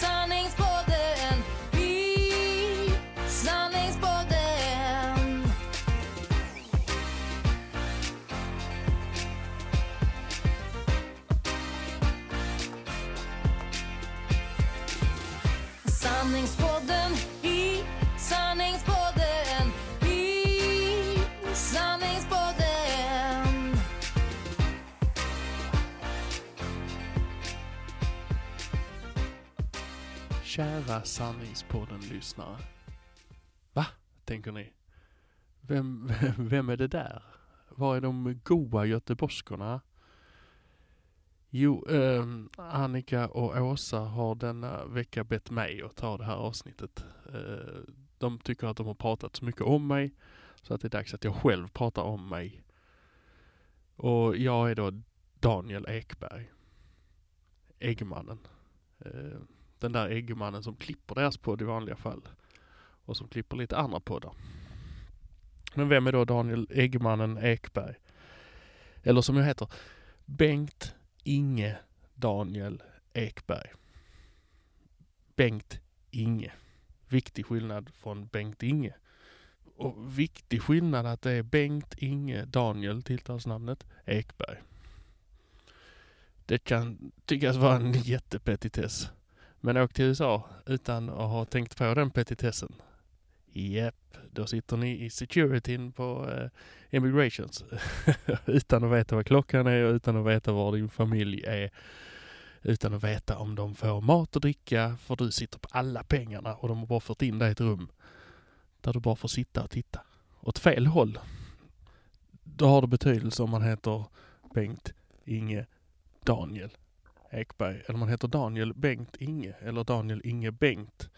sanningspodden Kära Sanningspodden-lyssnare. Va? Tänker ni. Vem, vem, vem är det där? Var är de goa göteborgskorna? Jo, eh, Annika och Åsa har denna vecka bett mig att ta det här avsnittet. Eh, de tycker att de har pratat så mycket om mig så att det är dags att jag själv pratar om mig. Och jag är då Daniel Ekberg. Äggmannen. Eh, den där äggmannen som klipper deras podd i vanliga fall. Och som klipper lite andra poddar. Men vem är då Daniel Äggmannen Ekberg? Eller som jag heter, Bengt Inge Daniel Ekberg. Bengt Inge. Viktig skillnad från Bengt Inge. Och viktig skillnad att det är Bengt Inge Daniel, tilltalsnamnet, Ekberg. Det kan tyckas vara en jättepetitess. Men åk till USA utan att ha tänkt på den petitessen. Japp, då sitter ni i securityn på eh, immigrations. utan att veta vad klockan är och utan att veta var din familj är. Utan att veta om de får mat och dricka, för du sitter på alla pengarna och de har bara fört in dig i ett rum där du bara får sitta och titta. Åt fel håll. Då har det betydelse om man heter Bengt, Inge, Daniel Ekberg. Eller man heter Daniel Bengt Inge eller Daniel Inge Bengt.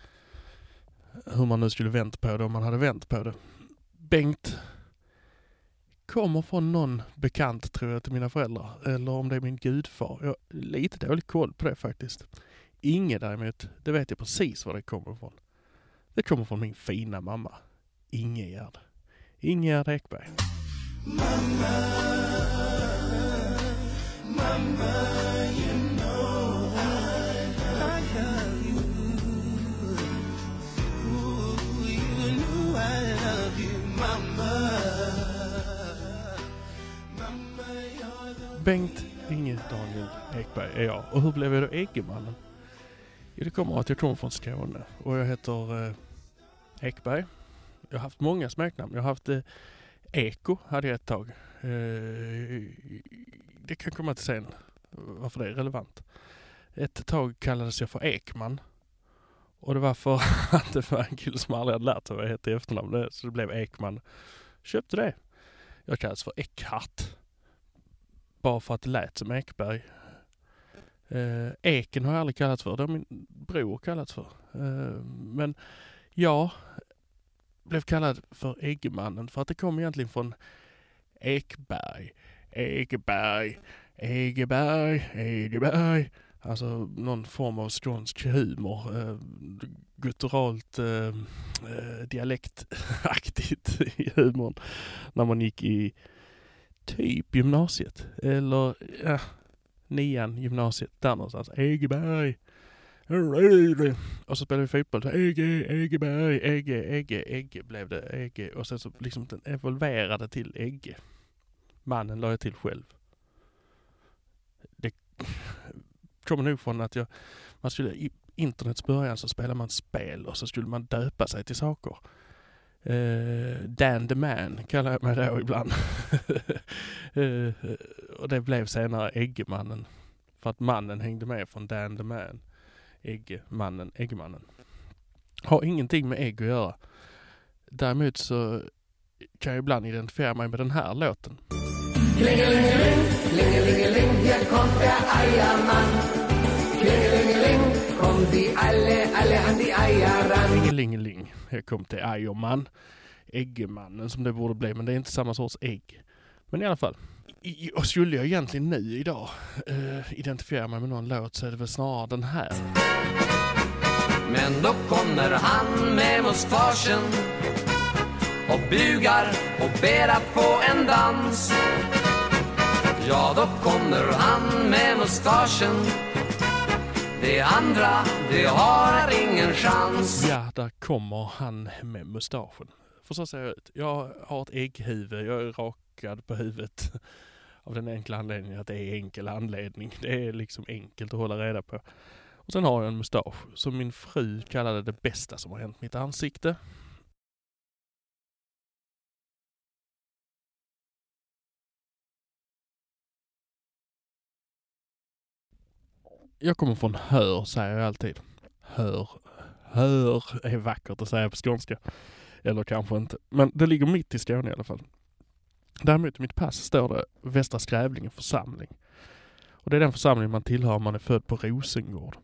Hur man nu skulle vänt på det om man hade vänt på det. Bengt kommer från någon bekant tror jag till mina föräldrar. Eller om det är min gudfar. Jag har lite dålig koll på det faktiskt. Inge däremot, det vet jag precis var det kommer ifrån. Det kommer från min fina mamma. Ingegärd. Ingegärd Ekberg. Mamma, mamma Bengt Inge Daniel Ekberg är jag. Och hur blev jag då Eggemannen? Jo, det kommer av att jag kommer från Skåne och jag heter eh, Ekberg. Jag har haft många smeknamn. Jag har haft eh, Eko, hade jag ett tag. Eh, det kan komma till sen varför det är relevant. Ett tag kallades jag för Ekman. Och det var för att det var en kille som aldrig hade lärt sig vad jag hette i efternamn. Så det blev Ekman. Köpte det. Jag kallades för Eckhart. Bara för att det lät som Ekberg. Eh, Eken har jag aldrig kallats för. Det har min bror kallats för. Eh, men jag blev kallad för Eggemannen för att det kom egentligen från Ekberg. Egeberg, Egeberg, Egeberg. Alltså någon form av skånsk humor. Eh, gutturalt eh, eh, dialektaktigt i humorn. När man gick i typ gymnasiet. Eller ja, nian gymnasiet. Där någonstans. Egeberg. Och så spelade vi fotboll. Ege, Egeberg, Ege, Ege, Ege blev det. Ege Och sen så liksom den evolverade till Ege. Mannen la jag till själv. Det kommer nog från att jag, man skulle, i internets början så spelade man spel och så skulle man döpa sig till saker. Uh, Dan the Man kallar jag mig då ibland. uh, och det blev senare Eggemannen. För att mannen hängde med från Dan the Man. Äggmannen, Äggmannen. Har ingenting med ägg att göra. Däremot så kan jag ibland identifiera mig med den här låten. Klingelingeling, klingelingeling, hier kommt der Eiermann. Klingelingeling, kom Sie alle, alle an die Eier ran. Jag kom till Eierman. Äggemannen som det borde bli, men det är inte samma sorts ägg. Men i alla fall. I, och skulle jag egentligen nu idag uh, identifiera mig med någon låt så är det väl snarare den här. Men då kommer han med mustaschen och bugar och ber att få en dans. Ja, då kommer han med mustaschen. Det andra, det har ingen chans. Ja, där kommer han med mustaschen. För så ser jag ut. Jag har ett ägghuvud. Jag är rakad på huvudet. Av den enkla anledningen att det är enkel anledning. Det är liksom enkelt att hålla reda på. Och sen har jag en mustasch som min fru kallade det bästa som har hänt mitt ansikte. Jag kommer från Hör, säger jag alltid. Hör. Hör är vackert att säga på skånska. Eller kanske inte. Men det ligger mitt i Skåne i alla fall. Däremot i mitt pass står det Västra Skrävlinge församling. Och det är den församling man tillhör om man är född på Rosengård.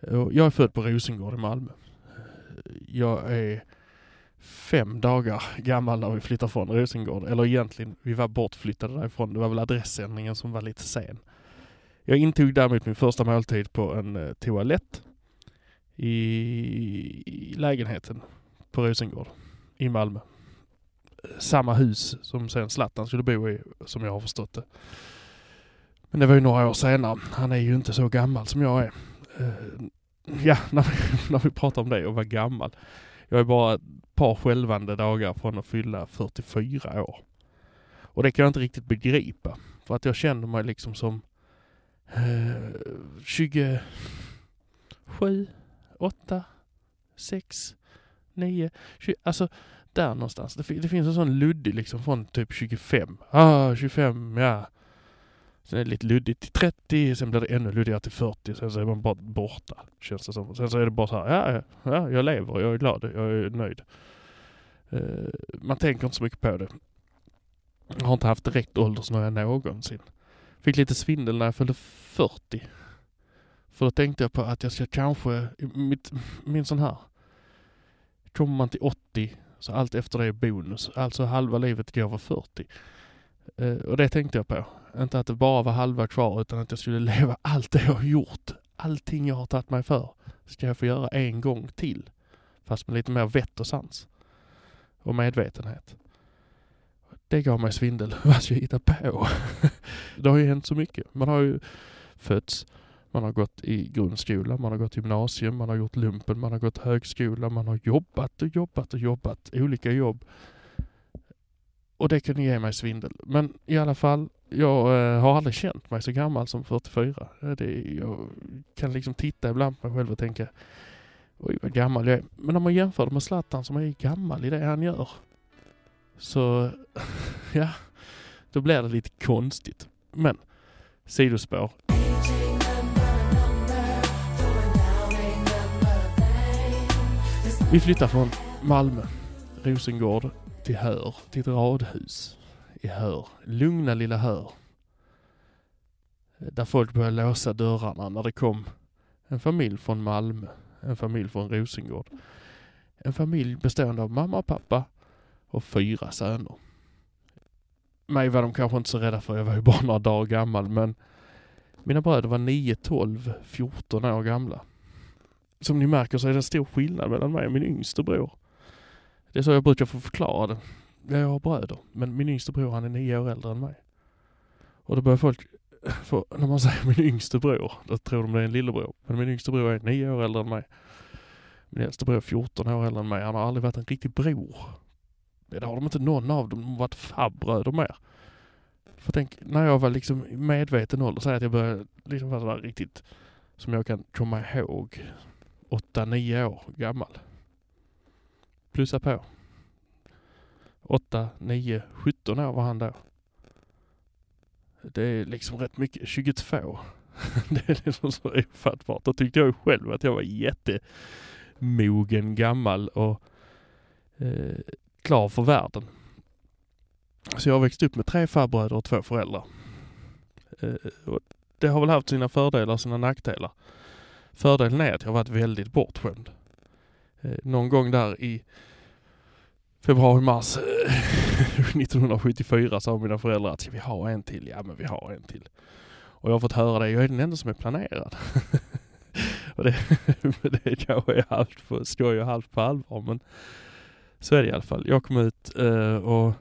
Och Jag är född på Rosengård i Malmö. Jag är fem dagar gammal när vi flyttar från Rosengård. Eller egentligen, vi var bortflyttade därifrån. Det var väl adressändringen som var lite sen. Jag intog däremot min första måltid på en eh, toalett i, i lägenheten på Rosengård i Malmö. Samma hus som sen Zlatan skulle bo i, som jag har förstått det. Men det var ju några år senare. Han är ju inte så gammal som jag är. Eh, ja, när vi, när vi pratar om det och vara gammal. Jag är bara ett par skälvande dagar från att fylla 44 år. Och det kan jag inte riktigt begripa. För att jag känner mig liksom som 27, 8, 6, 9, 20, alltså där någonstans. Det, det finns en sån luddig liksom från typ 25. Ah, 25, ja. Sen är det lite luddigt till 30, sen blir det ännu luddigare till 40, sen så är man bara borta. Känns det som. Sen så är det bara så här, ja, ja, jag lever, jag är glad, jag är nöjd. Eh, man tänker inte så mycket på det. Jag har inte haft direkt åldersnöja någonsin. Fick lite svindel när jag fyllde 40. För då tänkte jag på att jag ska kanske, mitt, min sån här. Kommer man till 80 så allt efter det är bonus. Alltså halva livet går över 40. Eh, och det tänkte jag på. Inte att det bara var halva kvar utan att jag skulle leva allt det jag har gjort. Allting jag har tagit mig för ska jag få göra en gång till. Fast med lite mer vett och sans. Och medvetenhet. Det gav mig svindel. Vad ska jag hitta på? det har ju hänt så mycket. Man har ju fötts, man har gått i grundskola, man har gått gymnasium, man har gjort lumpen, man har gått högskola, man har jobbat och jobbat och jobbat. Olika jobb. Och det kan ge mig svindel. Men i alla fall, jag eh, har aldrig känt mig så gammal som 44. Eh, det, jag kan liksom titta ibland på mig själv och tänka Oj vad gammal jag är. Men om man jämför det med Zlatan som är gammal i det han gör. Så ja, då blir det lite konstigt. Men sidospår. Vi flyttar från Malmö, Rosengård till Hör, till ett radhus i Hör. Lugna lilla Hör. Där folk började låsa dörrarna när det kom en familj från Malmö, en familj från Rosengård. En familj bestående av mamma och pappa och fyra söner. Mig var de kanske inte så rädda för, jag var ju bara några dagar gammal, men Mina bröder var 9, 12, 14 år gamla. Som ni märker så är det en stor skillnad mellan mig och min yngste bror. Det är så jag brukar få förklara det. Jag har bröder, men min yngste bror han är nio år äldre än mig. Och då börjar folk, för när man säger min yngste bror, då tror de det är en lillebror. Men min yngste bror är nio år äldre än mig. Min äldste bror är 14 år äldre än mig. Han har aldrig varit en riktig bror. Det har de inte någon av dem. De har varit farbröder mer. För tänk, när jag var liksom i medveten ålder, säg att jag började liksom vara sådär riktigt, som jag kan komma ihåg, 8-9 år gammal. Plussa på. 8, 9, 17 år var han då. Det är liksom rätt mycket. 22. det är liksom så ofattbart. Då tyckte jag ju själv att jag var jättemogen, gammal och eh, klar för världen. Så jag har växt upp med tre farbröder och två föräldrar. Eh, det har väl haft sina fördelar och sina nackdelar. Fördelen är att jag har varit väldigt bortskämd. Eh, någon gång där i februari-mars 1974 eh, sa mina föräldrar att ska vi ha en till? Ja men vi har en till. Och jag har fått höra det, jag är den enda som är planerad. och det, det kanske är halvt på skoj och halvt på allvar men så är det i alla fall. Jag kom ut eh, och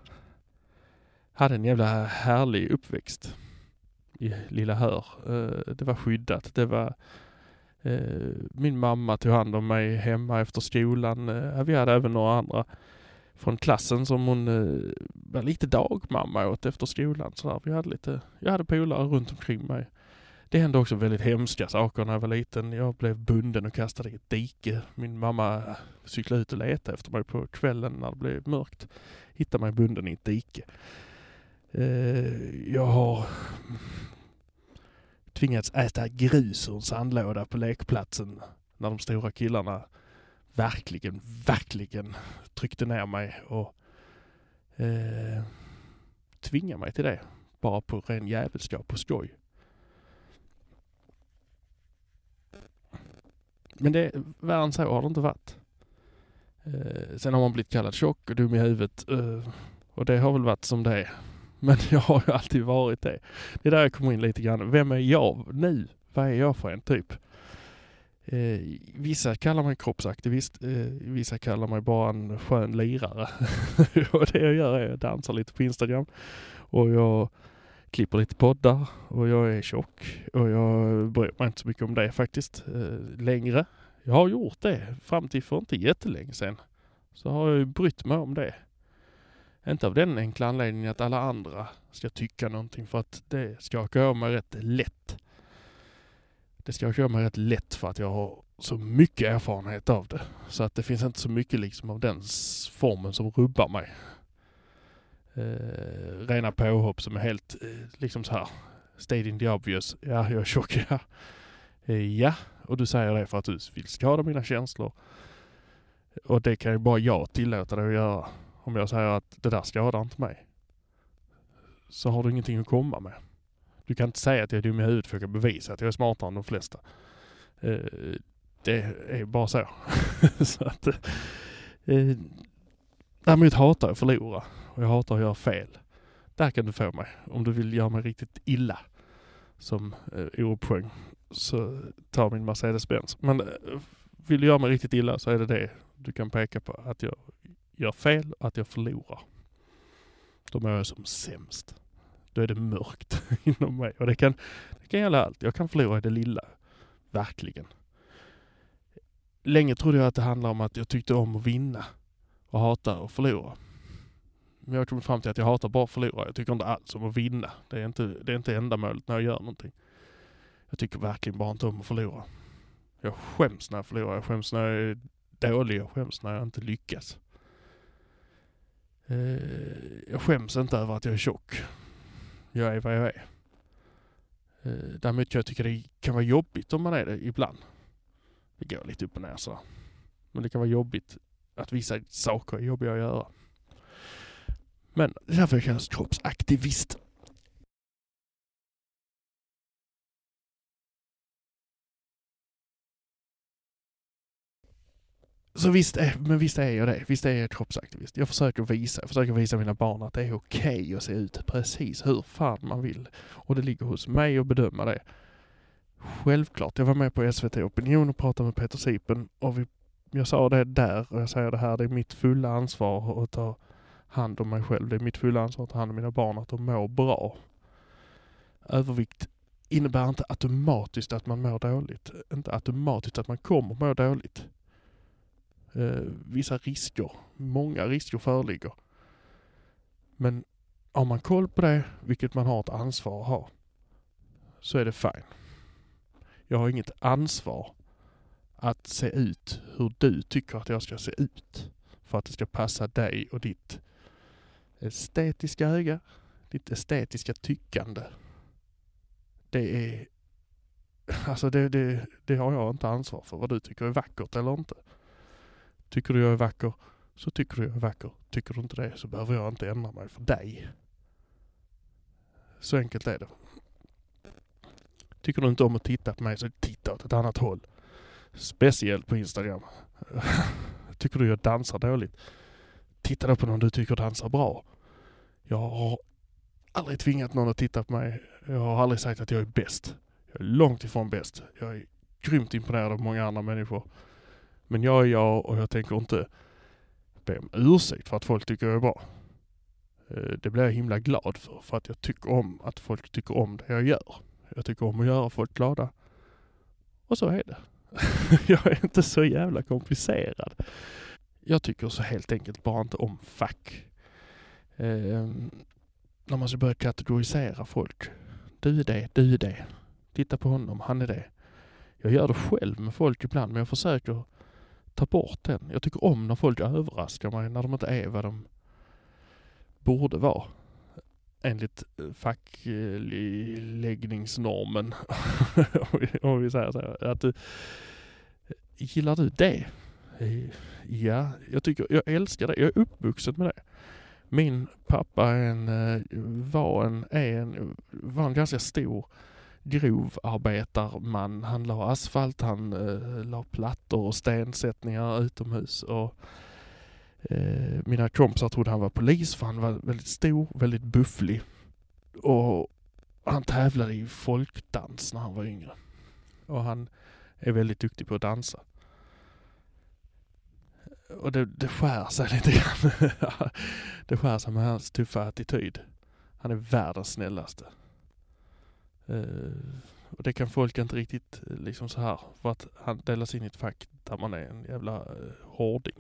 hade en jävla härlig uppväxt i Lilla Hör. Eh, det var skyddat. Det var eh, min mamma tog hand om mig hemma efter skolan. Eh, vi hade även några andra från klassen som hon eh, var lite dagmamma åt efter skolan. Så där. Vi hade lite, jag hade polare runt omkring mig. Det hände också väldigt hemska saker när jag var liten. Jag blev bunden och kastad i ett dike. Min mamma cyklade ut och letade efter mig på kvällen när det blev mörkt. Hittade mig bunden i ett dike. Eh, jag har tvingats äta grus ur en sandlåda på lekplatsen när de stora killarna verkligen, verkligen tryckte ner mig och eh, tvingade mig till det. Bara på ren jävelskap och skoj. Men det, värre än så har det inte varit. Eh, sen har man blivit kallad tjock och dum i huvudet. Eh, och det har väl varit som det är. Men jag har ju alltid varit det. Det är där jag kommer in lite grann. Vem är jag nu? Vad är jag för en typ? Eh, vissa kallar mig kroppsaktivist. Eh, vissa kallar mig bara en skön lirare. och det jag gör är att jag dansar lite på Instagram. Och jag klipper lite poddar. Och jag är tjock. Och jag bryr mig inte så mycket om det faktiskt. Eh, längre. Jag har gjort det fram till för inte jättelänge sedan. Så har jag ju brytt mig om det. Inte av den enkla anledningen att alla andra ska tycka någonting för att det skakar jag mig rätt lätt. Det skakar jag mig rätt lätt för att jag har så mycket erfarenhet av det. Så att det finns inte så mycket liksom av den formen som rubbar mig. Eh, rena påhopp som är helt eh, liksom så här state in the obvious. Ja, jag är tjock, ja. Eh, ja, och du säger det för att du vill skada mina känslor. Och det kan ju bara jag tillåta dig att göra. Om jag säger att det där skadar inte mig. Så har du ingenting att komma med. Du kan inte säga att jag är dum i huvudet för jag kan bevisa att jag är smartare än de flesta. Eh, det är bara så. så att, eh, eh, däremot hatar jag att förlora. Och jag hatar att göra fel. Där kan du få mig. Om du vill göra mig riktigt illa. Som eh, Orup sjöng. Så ta min Mercedes-Benz. Men eh, vill du göra mig riktigt illa så är det det du kan peka på. Att jag gör fel och att jag förlorar. Då mår jag som sämst. Då är det mörkt inom mig. Och det kan, det kan gälla allt. Jag kan förlora i det lilla. Verkligen. Länge trodde jag att det handlade om att jag tyckte om att vinna och hatar att förlora. Men jag har kommit fram till att jag hatar bara att förlora. Jag tycker inte alls om att vinna. Det är inte, det är inte ändamålet när jag gör någonting. Jag tycker verkligen bara inte om att förlora. Jag skäms när jag förlorar. Jag skäms när jag är dålig. Jag skäms när jag inte lyckas. Eh, jag skäms inte över att jag är tjock. Jag är vad jag är. Eh, däremot kan jag tycka det kan vara jobbigt om man är det ibland. Det går lite upp och ner så. Men det kan vara jobbigt att vissa saker är jobbiga att göra. Men det är därför jag kallas kroppsaktivist. Så visst är, men visst är jag det. Visst är jag kroppsaktivist. Jag försöker visa, jag försöker visa mina barn att det är okej att se ut precis hur fan man vill. Och det ligger hos mig att bedöma det. Självklart, jag var med på SVT Opinion och pratade med Peter Sipen och vi, jag sa det där och jag säger det här, det är mitt fulla ansvar att ta hand om mig själv. Det är mitt fulla ansvar att ta hand om mina barn, att de mår bra. Övervikt innebär inte automatiskt att man mår dåligt. Inte automatiskt att man kommer må dåligt. Eh, vissa risker, många risker föreligger. Men har man koll på det, vilket man har ett ansvar att ha, så är det fine. Jag har inget ansvar att se ut hur du tycker att jag ska se ut. För att det ska passa dig och ditt estetiska öga, ditt estetiska tyckande. Det är... Alltså det, det, det har jag inte ansvar för, vad du tycker är vackert eller inte. Tycker du jag är vacker, så tycker du jag är vacker. Tycker du inte det så behöver jag inte ändra mig för dig. Så enkelt är det. Tycker du inte om att titta på mig så titta åt ett annat håll. Speciellt på Instagram. Tycker du jag dansar dåligt? Titta då på någon du tycker dansar bra. Jag har aldrig tvingat någon att titta på mig. Jag har aldrig sagt att jag är bäst. Jag är långt ifrån bäst. Jag är grymt imponerad av många andra människor. Men jag är jag och jag tänker inte be om ursäkt för att folk tycker jag är bra. Eh, det blir jag himla glad för, för att jag tycker om att folk tycker om det jag gör. Jag tycker om att göra folk glada. Och så är det. jag är inte så jävla komplicerad. Jag tycker så helt enkelt bara inte om fack. Eh, när man ska börja kategorisera folk. Du är det, du är det. Titta på honom, han är det. Jag gör det själv med folk ibland, men jag försöker ta bort den. Jag tycker om när folk överraskar mig, när de inte är vad de borde vara. Enligt eh, fackläggningsnormen. Om vi säger så. Att du, gillar du det? Ja, jag tycker, jag älskar det. Jag är uppvuxen med det. Min pappa är en, eh, var, en, är en, var en ganska stor grovarbetarman. Han la asfalt, han eh, la plattor och stensättningar utomhus. Och, eh, mina kompisar trodde han var polis för han var väldigt stor, väldigt bufflig. Och han tävlade i folkdans när han var yngre. Och han är väldigt duktig på att dansa. Och det, det skär sig lite grann. det skär sig med hans tuffa attityd. Han är världens snällaste. Uh, och det kan folk inte riktigt eh, liksom så här för att han delas in i ett fack där man är en jävla uh, hårding.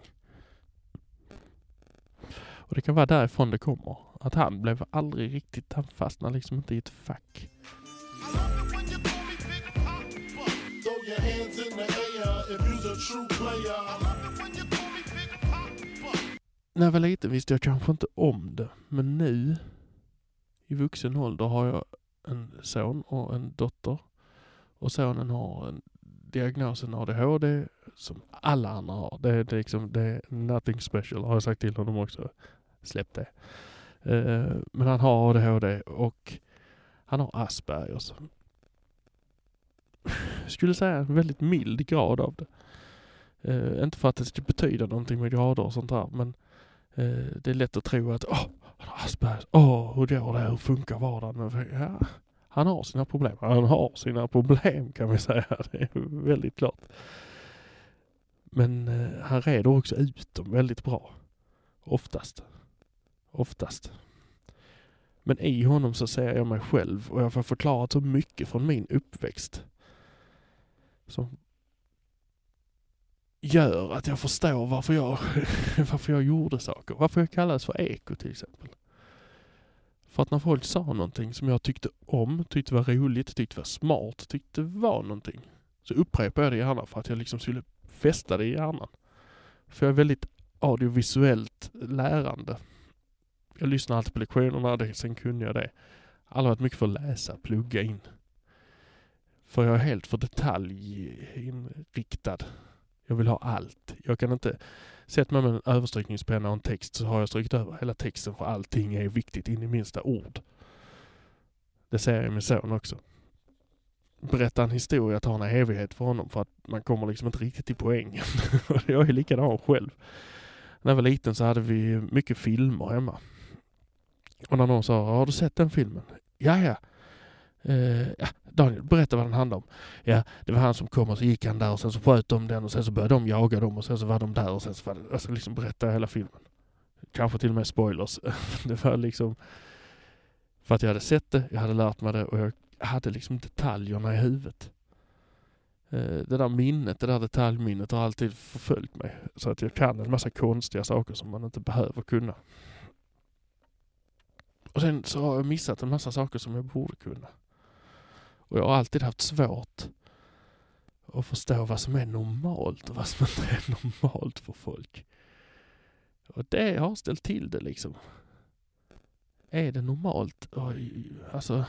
Och det kan vara därifrån det kommer. Att han blev aldrig riktigt, han fastnade liksom inte i ett fack. När jag var liten visste jag kanske inte om det, men nu i vuxen ålder har jag en son och en dotter. Och sonen har en diagnosen ADHD som alla andra har. Det är, det är liksom, det är nothing special har jag sagt till honom också. Släpp det. Eh, men han har ADHD och han har Aspergers. Jag skulle säga en väldigt mild grad av det. Eh, inte för att det ska betyda någonting med grader och sånt där, men Eh, det är lätt att tro att åh, han har Aspergers, åh, hur går det, hur funkar vardagen? Men, Ja, han har sina problem. Han har sina problem kan vi säga. Det är väldigt klart. Men eh, han reder också ut dem väldigt bra. Oftast. Oftast. Men i honom så ser jag mig själv och jag får förklarat så mycket från min uppväxt. Som gör att jag förstår varför jag, varför jag gjorde saker. Varför jag kallades för eko till exempel. För att när folk sa någonting som jag tyckte om, tyckte var roligt, tyckte var smart, tyckte var någonting. Så upprepade jag det gärna för att jag liksom skulle fästa det i hjärnan. För jag är väldigt audiovisuellt lärande. Jag lyssnar alltid på lektionerna, det, sen kunde jag det. Aldrig varit mycket för att läsa, plugga in. För jag är helt för detaljinriktad. Jag vill ha allt. Jag kan inte... Sätt mig med en överstrykningspenna och en text så har jag strykt över hela texten för allting är viktigt in i minsta ord. Det säger jag min son också. Berätta en historia tar en evighet för honom för att man kommer liksom inte riktigt till poängen. jag är likadan själv. När jag var liten så hade vi mycket filmer hemma. Och när någon sa, har du sett den filmen? Ja, ja. Eh, ja, Daniel, berätta vad den handlar om. Ja, det var han som kom och så gick han där och sen så sköt de den och sen så började de jaga dem och sen så var de där och sen så var det, alltså liksom berätta hela filmen. Kanske till och med spoilers. det var liksom för att jag hade sett det, jag hade lärt mig det och jag hade liksom detaljerna i huvudet. Eh, Det där minnet, det där detaljminnet har alltid förföljt mig. Så att jag kan en massa konstiga saker som man inte behöver kunna. Och sen så har jag missat en massa saker som jag borde kunna. Och jag har alltid haft svårt att förstå vad som är normalt och vad som inte är normalt för folk. Och det har ställt till det liksom. Är det normalt? Oj, Alltså,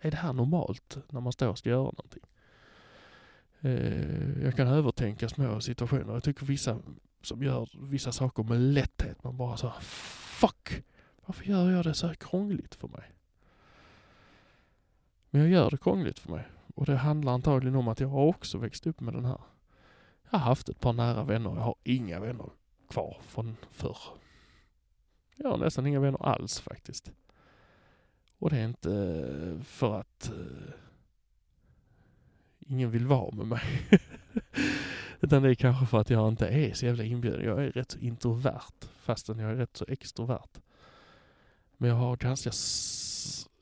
är det här normalt när man står och ska göra någonting? Eh, Jag kan övertänka små situationer. Jag tycker vissa som gör vissa saker med lätthet, man bara så fuck! Varför gör jag det så här krångligt för mig? Men jag gör det krångligt för mig. Och det handlar antagligen om att jag har också växt upp med den här. Jag har haft ett par nära vänner. Jag har inga vänner kvar från förr. Jag har nästan inga vänner alls faktiskt. Och det är inte eh, för att eh, ingen vill vara med mig. Utan det är kanske för att jag inte är så jävla inbjuden. Jag är rätt så introvert fastän jag är rätt så extrovert. Men jag har ganska...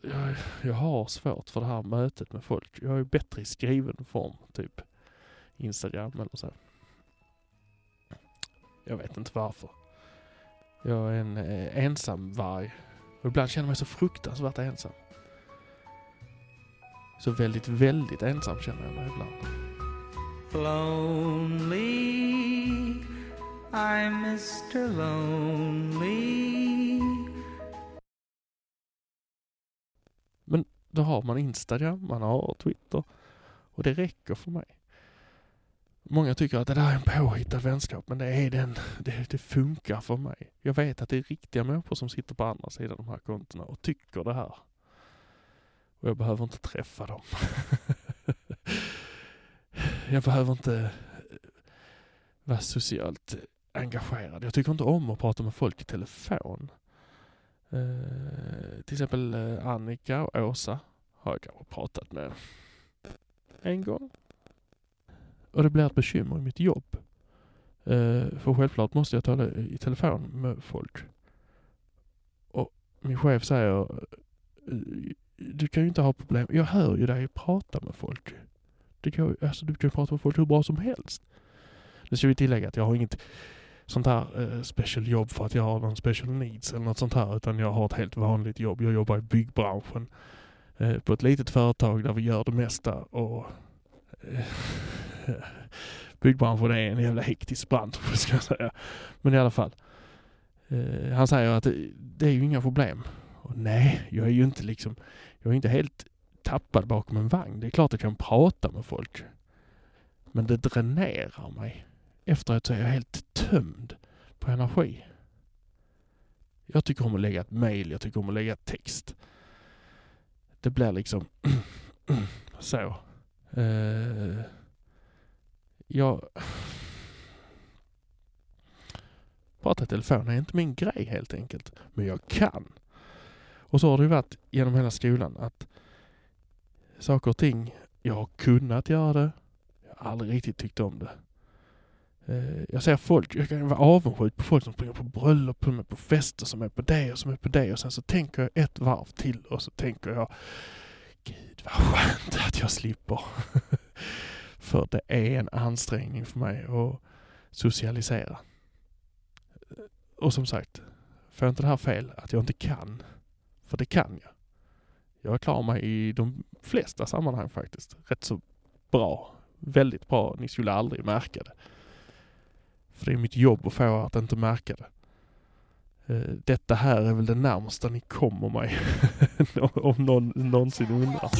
Jag, jag har svårt för det här mötet med folk. Jag är bättre i skriven form, typ Instagram eller så. Jag vet inte varför. Jag är en eh, ensam varg. Och ibland känner jag mig så fruktansvärt ensam. Så väldigt, väldigt ensam känner jag mig ibland. Lonely, I'm Mr. Lonely. Då har man Instagram, man har Twitter och det räcker för mig. Många tycker att det där är en påhittad vänskap, men det är den. Det, det funkar för mig. Jag vet att det är riktiga människor som sitter på andra sidan de här kontona och tycker det här. Och jag behöver inte träffa dem. jag behöver inte eh, vara socialt engagerad. Jag tycker inte om att prata med folk i telefon. Eh, till exempel eh, Annika och Åsa har jag kanske pratat med en gång. Och det blir ett bekymmer i mitt jobb. Eh, för självklart måste jag tala i telefon med folk. Och min chef säger eh, du kan ju inte ha problem. Jag hör ju dig prata med folk. Det kan, alltså, du kan ju prata med folk hur bra som helst. Nu ska vi tillägga att jag har inget sånt här eh, special jobb för att jag har någon special needs eller något sånt här. Utan jag har ett helt vanligt jobb. Jag jobbar i byggbranschen. Eh, på ett litet företag där vi gör det mesta. Och eh, Byggbranschen är en jävla hektisk bransch ska jag säga. Men i alla fall. Eh, han säger att det, det är ju inga problem. Och nej, jag är ju inte liksom, jag är inte helt tappad bakom en vagn. Det är klart att jag kan prata med folk. Men det dränerar mig. Efteråt så är jag helt tömd på energi. Jag tycker om att lägga ett mail, jag tycker om att lägga text. Det blir liksom så. Uh, jag... Prata i telefon är inte min grej helt enkelt. Men jag kan. Och så har det ju varit genom hela skolan att saker och ting, jag har kunnat göra det. Jag har aldrig riktigt tyckt om det. Eh, jag ser folk, jag kan vara avundsjuk på folk som springer på bröllop, som är på fester, som är på det och som är på det. Och sen så tänker jag ett varv till och så tänker jag Gud vad skönt att jag slipper. För det är en ansträngning för mig att socialisera. Eh, och som sagt, får jag inte det här fel att jag inte kan. För det kan jag. Jag klarar mig i de flesta sammanhang faktiskt. Rätt så bra. Väldigt bra. Ni skulle aldrig märka det. För det är mitt jobb att få er att inte märka det. Eh, detta här är väl det närmsta ni kommer mig. Om någon någonsin undrar.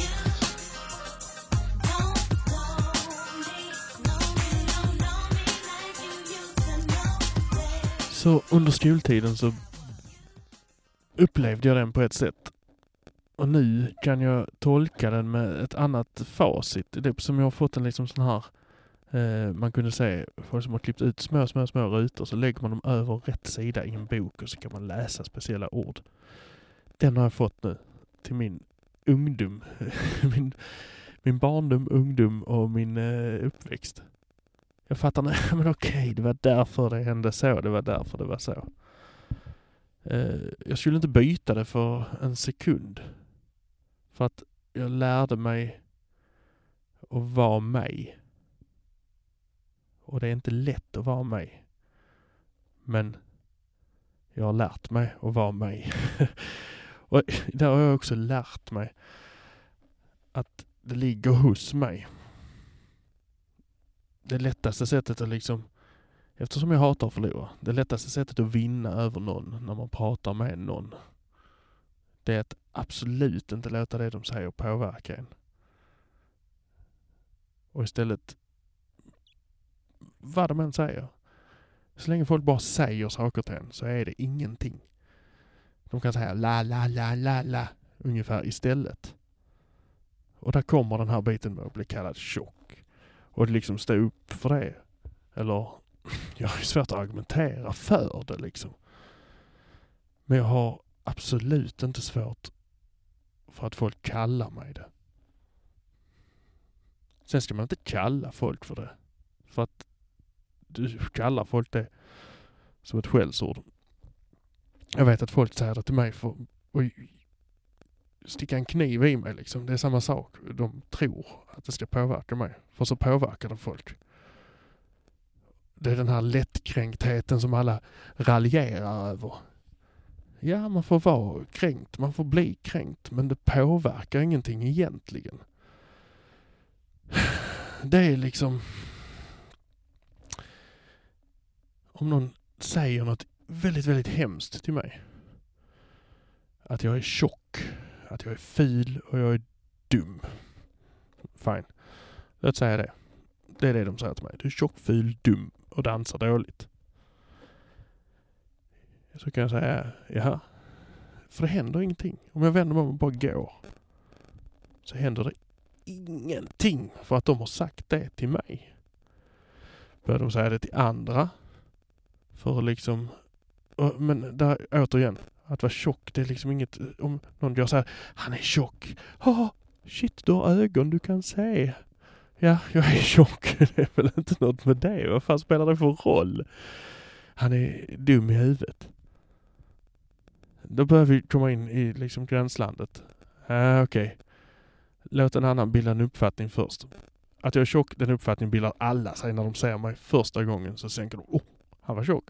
Så under skoltiden så upplevde jag den på ett sätt. Och nu kan jag tolka den med ett annat facit. Det är som jag har fått en liksom sån här eh, man kunde se folk som har klippt ut små, små, små rutor så lägger man dem över rätt sida i en bok och så kan man läsa speciella ord. Den har jag fått nu till min ungdom. min, min barndom, ungdom och min eh, uppväxt. Jag fattar nu, men okej, det var därför det hände så. Det var därför det var så. Eh, jag skulle inte byta det för en sekund. För att jag lärde mig att vara mig. Och det är inte lätt att vara mig. Men jag har lärt mig att vara mig. och där har jag också lärt mig att det ligger hos mig. Det lättaste sättet att liksom, eftersom jag hatar att förlora, det lättaste sättet att vinna över någon när man pratar med någon, det är att absolut inte låta det de säger påverka en. Och istället, vad de än säger, så länge folk bara säger saker till en så är det ingenting. De kan säga la, la, la, la, la ungefär istället. Och där kommer den här biten med att bli kallad tjock. Och liksom stå upp för det. Eller, jag har ju svårt att argumentera för det liksom. Men jag har absolut inte svårt för att folk kallar mig det. Sen ska man inte kalla folk för det. För att kallar folk det som ett skällsord. Jag vet att folk säger det till mig för att sticka en kniv i mig liksom. Det är samma sak. De tror att det ska påverka mig. För så påverkar det folk. Det är den här lättkränktheten som alla raljerar över. Ja, man får vara kränkt, man får bli kränkt, men det påverkar ingenting egentligen. Det är liksom... Om någon säger något väldigt, väldigt hemskt till mig. Att jag är tjock, att jag är ful och jag är dum. Fine. Låt säga det. Det är det de säger till mig. Du är tjock, ful, dum och dansar dåligt. Så kan jag säga, jaha. För det händer ingenting. Om jag vänder mig om och bara går. Så händer det ingenting för att de har sagt det till mig. Börjar de säga det till andra. För att liksom... Men där, återigen. Att vara tjock, det är liksom inget... Eh, om någon gör så här, han är tjock. Ja, shit, du har ögon du kan se. Ja, jag är tjock. Det är väl inte något med det. Vad fan spelar det för roll? Han är dum i huvudet. Då börjar vi komma in i liksom gränslandet. Ah, Okej. Låt en annan bilda en uppfattning först. Att jag är tjock, den uppfattningen bildar alla sig när de ser mig första gången. Så tänker de, oh, han var tjock.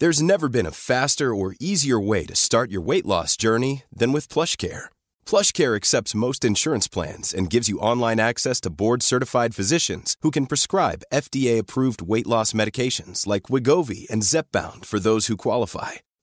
There's never been a faster or easier way to start your weight loss journey than with PlushCare. PlushCare accepts most insurance plans and gives you online access to board-certified physicians who can prescribe FDA-approved weight loss medications like Wigovi and Zepbound for those who qualify.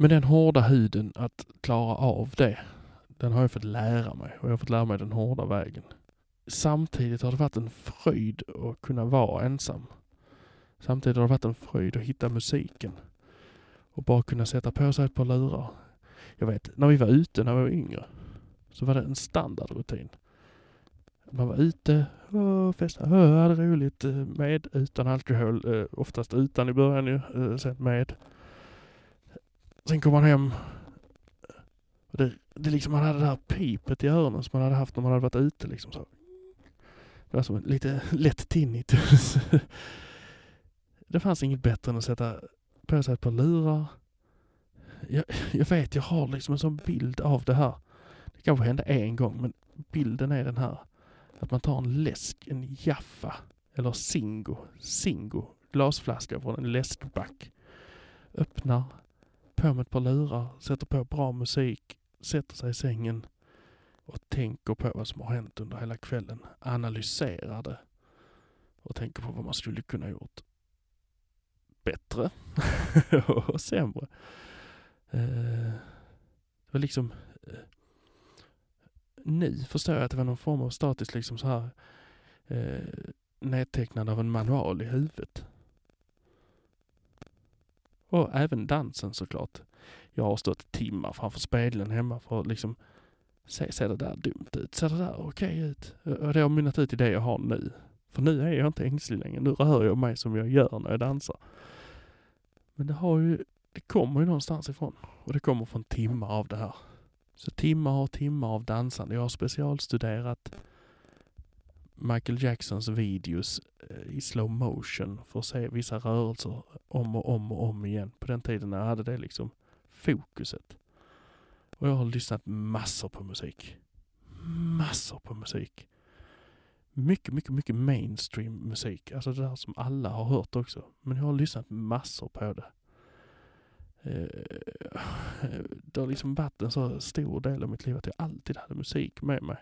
Men den hårda huden att klara av det, Den har jag fått lära mig och jag har fått lära mig den hårda vägen. Samtidigt har det varit en fröjd att kunna vara ensam. Samtidigt har det varit en fröjd att hitta musiken. Och bara kunna sätta på sig ett par lurar. Jag vet, när vi var ute när vi var yngre så var det en standardrutin. Man var ute och festade, hade roligt eh, med, utan alkohol, eh, oftast utan i början ju, eh, sen med. Sen kom man hem. Det, det liksom, man hade det här pipet i öronen som man hade haft när man hade varit ute liksom så. Det var som en lite lätt tinnitus. det fanns inget bättre än att sätta på sig ett par lurar. Jag, jag vet, jag har liksom en sån bild av det här. Det kanske hände en gång, men bilden är den här. Att man tar en läsk, en Jaffa eller Singo, Singo, glasflaska från en läskback. Öppnar, på med ett par lurar, sätter på bra musik, sätter sig i sängen och tänker på vad som har hänt under hela kvällen. Analyserar det och tänker på vad man skulle kunna gjort bättre och sämre. Eh, det var liksom eh, nu förstår jag att det var någon form av statiskt liksom så här eh, nedtecknande av en manual i huvudet. Och även dansen såklart. Jag har stått timmar framför spegeln hemma för att liksom se, ser det där dumt ut? Ser det där okej ut? Och det har mynnat ut i det jag har nu. För nu är jag inte ängslig längre. Nu rör jag mig som jag gör när jag dansar. Men det har ju, det kommer ju någonstans ifrån. Och det kommer från timmar av det här. Så timmar och timmar av dansande. Jag har specialstuderat Michael Jacksons videos eh, i slow motion för att se vissa rörelser om och om och om igen. På den tiden när jag hade det liksom fokuset. Och jag har lyssnat massor på musik. Massor på musik. Mycket, mycket, mycket mainstream musik. Alltså det där som alla har hört också. Men jag har lyssnat massor på det. Eh, det har liksom varit en så stor del av mitt liv att jag alltid hade musik med mig.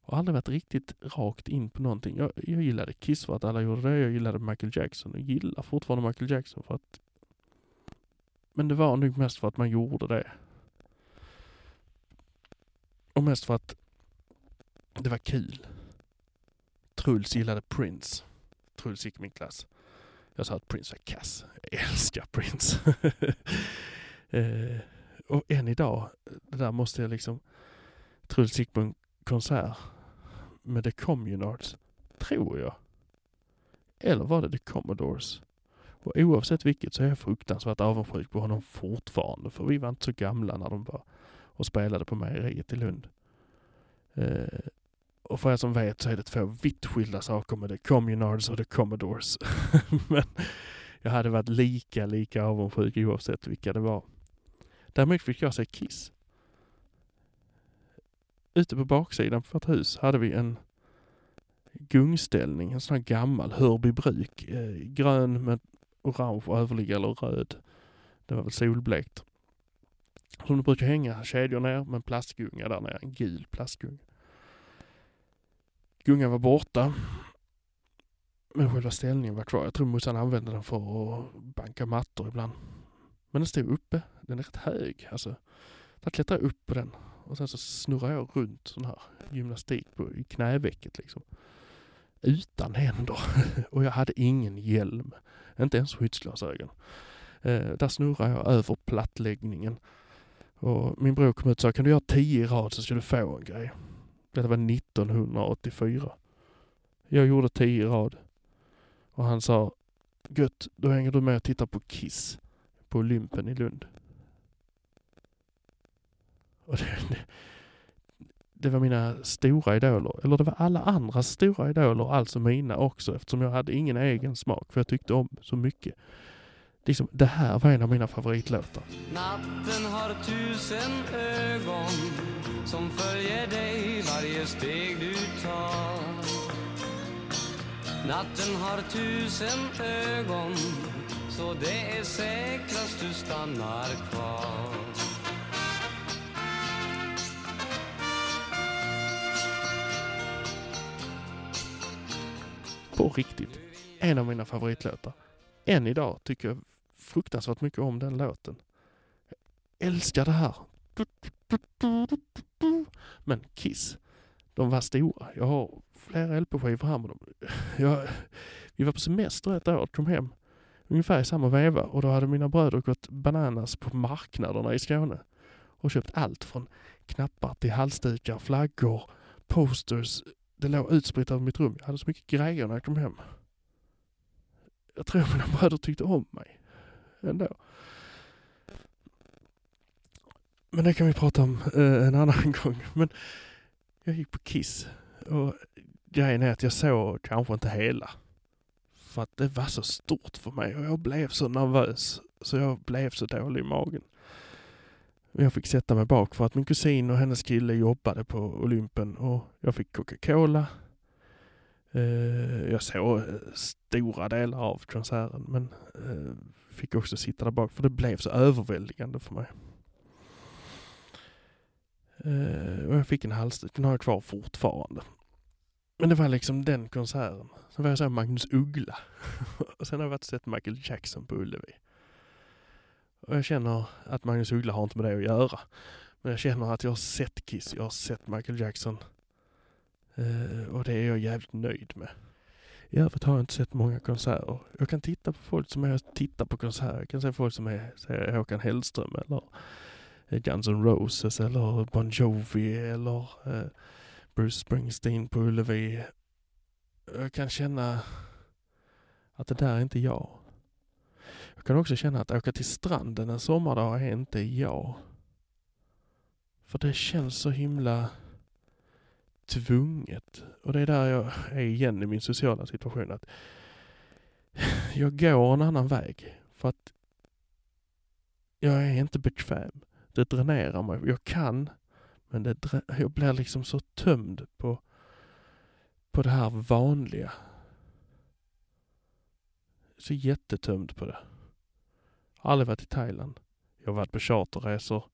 Och aldrig varit riktigt rakt in på någonting. Jag, jag gillade Kiss för att alla gjorde det. Jag gillade Michael Jackson och gillar fortfarande Michael Jackson för att... Men det var nog mest för att man gjorde det. Och mest för att det var kul. Truls gillade Prince. Truls gick i min klass. Jag sa att Prince var kass. Jag älskar Prince. eh, och än idag, det där måste jag liksom... Truls gick på en konsert med The Communards, tror jag. Eller var det The Commodores? Och oavsett vilket så är jag fruktansvärt avundsjuk på honom fortfarande. För vi var inte så gamla när de var och spelade på mejeriet i Lund. Eh, och för er som vet så är det två vitt skilda saker med The Communards och The Commodores. Men jag hade varit lika, lika avundsjuk oavsett vilka det var. Däremot fick jag se Kiss. Ute på baksidan på vårt hus hade vi en gungställning, en sån här gammal Hörbybruk. Eh, grön med orange överliggande eller röd. Det var väl solblekt. Som det brukar hänga kedjor ner med en plastgunga där nere, en gul plastgunga. Gungan var borta. Men själva ställningen var kvar. Jag tror morsan använde den för att banka mattor ibland. Men den stod uppe. Den är rätt hög. Alltså, där klättrade jag upp på den. Och sen så snurrade jag runt sån här gymnastik på, i knävecket liksom. Utan händer. Och jag hade ingen hjälm. Inte ens skyddsglasögon. Eh, där snurrade jag över plattläggningen. Och min bror kom ut och sa, kan du göra tio i rad så ska du få en grej. Detta var 1984. Jag gjorde tio i rad. Och han sa, gött, då hänger du med och tittar på Kiss på Olympen i Lund. Och det, det, det var mina stora idoler. Eller det var alla andras stora idoler, alltså mina också, eftersom jag hade ingen egen smak, för jag tyckte om så mycket. Liksom, det här var en av mina favoritlåtar. Natten har tusen ögon som följer dig varje steg du tar. Natten har tusen ögon så det är säkrast du stannar kvar. På riktigt. En av mina favoritlåtar. Än idag tycker jag fruktansvärt mycket om den låten. Jag älskar det här. Men Kiss, de var stora. Jag har flera LP-skivor här med dem. Jag, vi var på semester ett år, kom hem ungefär i samma veva och då hade mina bröder gått bananas på marknaderna i Skåne och köpt allt från knappar till halsdukar, flaggor, posters. Det låg utspritt över mitt rum. Jag hade så mycket grejer när jag kom hem. Jag tror mina bröder tyckte om mig ändå. Men det kan vi prata om eh, en annan gång. Men jag gick på Kiss och grejen är att jag såg kanske inte hela. För att det var så stort för mig och jag blev så nervös så jag blev så dålig i magen. Jag fick sätta mig bak för att min kusin och hennes kille jobbade på Olympen och jag fick Coca-Cola. Eh, Jag såg eh, stora delar av konserten men eh, fick också sitta där bak för det blev så överväldigande för mig. Uh, Och jag fick en halsduk, den har jag kvar fortfarande. Men det var liksom den konserten. Sen var jag så Magnus Uggla. och sen har jag varit och sett Michael Jackson på Ullevi. Och jag känner att Magnus Uggla har inte med det att göra. Men jag känner att jag har sett Kiss, jag har sett Michael Jackson. Uh, och det är jag jävligt nöjd med. I övrigt har jag inte sett många konserter. Jag kan titta på folk som är tittar på konserter. Jag kan se folk som är säger Håkan Hellström eller eh, Guns N' Roses eller Bon Jovi eller eh, Bruce Springsteen på Ullevi. Jag kan känna att det där är inte jag. Jag kan också känna att åka till stranden en sommardag är inte jag. För det känns så himla tvunget. Och det är där jag är igen i min sociala situation. att Jag går en annan väg. För att jag är inte bekväm. Det dränerar mig. Jag kan, men det drä- jag blir liksom så tömd på, på det här vanliga. Så jättetömd på det. Har aldrig varit i Thailand. Jag har varit på charterresor.